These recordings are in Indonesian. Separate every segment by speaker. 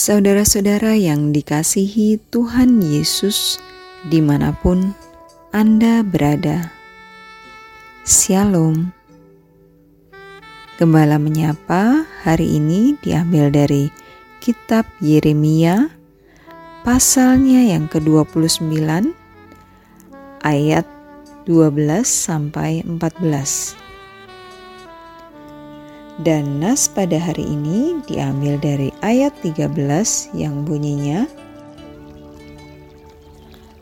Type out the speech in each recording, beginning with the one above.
Speaker 1: Saudara-saudara yang dikasihi Tuhan Yesus, di mana pun Anda berada, Shalom. Gembala menyapa hari ini diambil dari Kitab Yeremia, pasalnya yang ke-29, ayat 12 sampai 14. Dan nas pada hari ini diambil dari ayat 13 yang bunyinya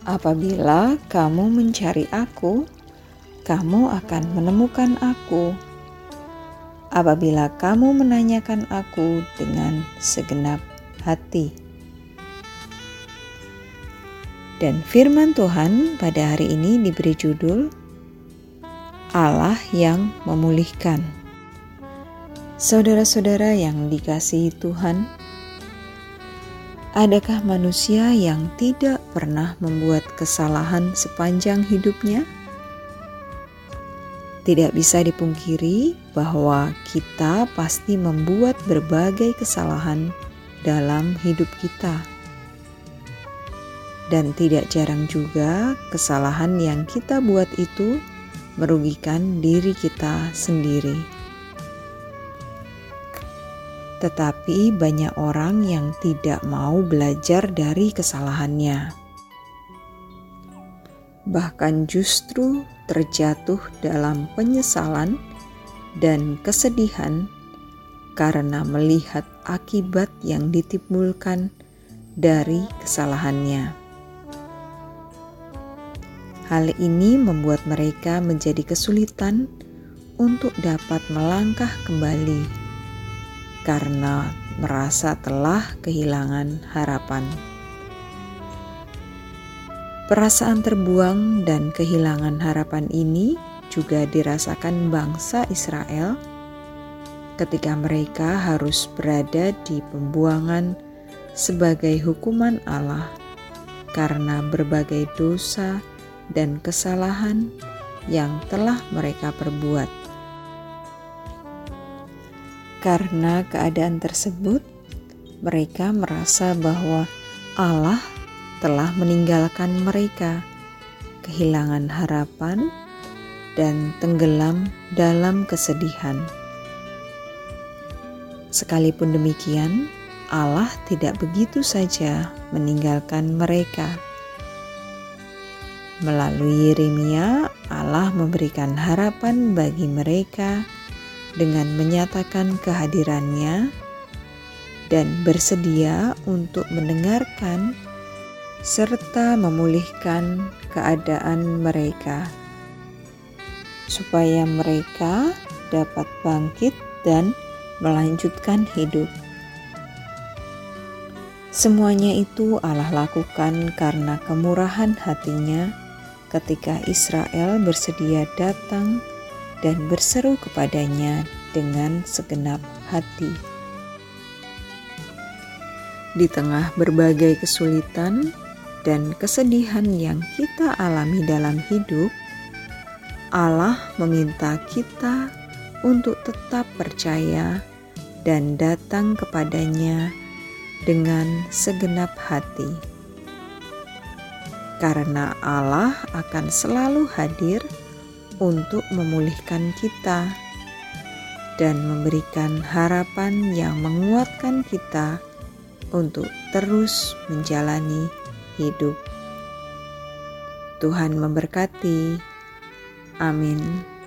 Speaker 1: Apabila kamu mencari aku, kamu akan menemukan aku. Apabila kamu menanyakan aku dengan segenap hati. Dan firman Tuhan pada hari ini diberi judul Allah yang memulihkan. Saudara-saudara yang dikasihi Tuhan, adakah manusia yang tidak pernah membuat kesalahan sepanjang hidupnya? Tidak bisa dipungkiri bahwa kita pasti membuat berbagai kesalahan dalam hidup kita, dan tidak jarang juga kesalahan yang kita buat itu merugikan diri kita sendiri tetapi banyak orang yang tidak mau belajar dari kesalahannya. Bahkan justru terjatuh dalam penyesalan dan kesedihan karena melihat akibat yang ditimbulkan dari kesalahannya. Hal ini membuat mereka menjadi kesulitan untuk dapat melangkah kembali karena merasa telah kehilangan harapan. Perasaan terbuang dan kehilangan harapan ini juga dirasakan bangsa Israel ketika mereka harus berada di pembuangan sebagai hukuman Allah karena berbagai dosa dan kesalahan yang telah mereka perbuat. Karena keadaan tersebut, mereka merasa bahwa Allah telah meninggalkan mereka, kehilangan harapan, dan tenggelam dalam kesedihan. Sekalipun demikian, Allah tidak begitu saja meninggalkan mereka. Melalui Yeremia, Allah memberikan harapan bagi mereka dengan menyatakan kehadirannya dan bersedia untuk mendengarkan serta memulihkan keadaan mereka, supaya mereka dapat bangkit dan melanjutkan hidup. Semuanya itu Allah lakukan karena kemurahan hatinya ketika Israel bersedia datang dan berseru kepadanya dengan segenap hati. Di tengah berbagai kesulitan dan kesedihan yang kita alami dalam hidup, Allah meminta kita untuk tetap percaya dan datang kepadanya dengan segenap hati. Karena Allah akan selalu hadir untuk memulihkan kita dan memberikan harapan yang menguatkan kita untuk terus menjalani hidup. Tuhan memberkati. Amin.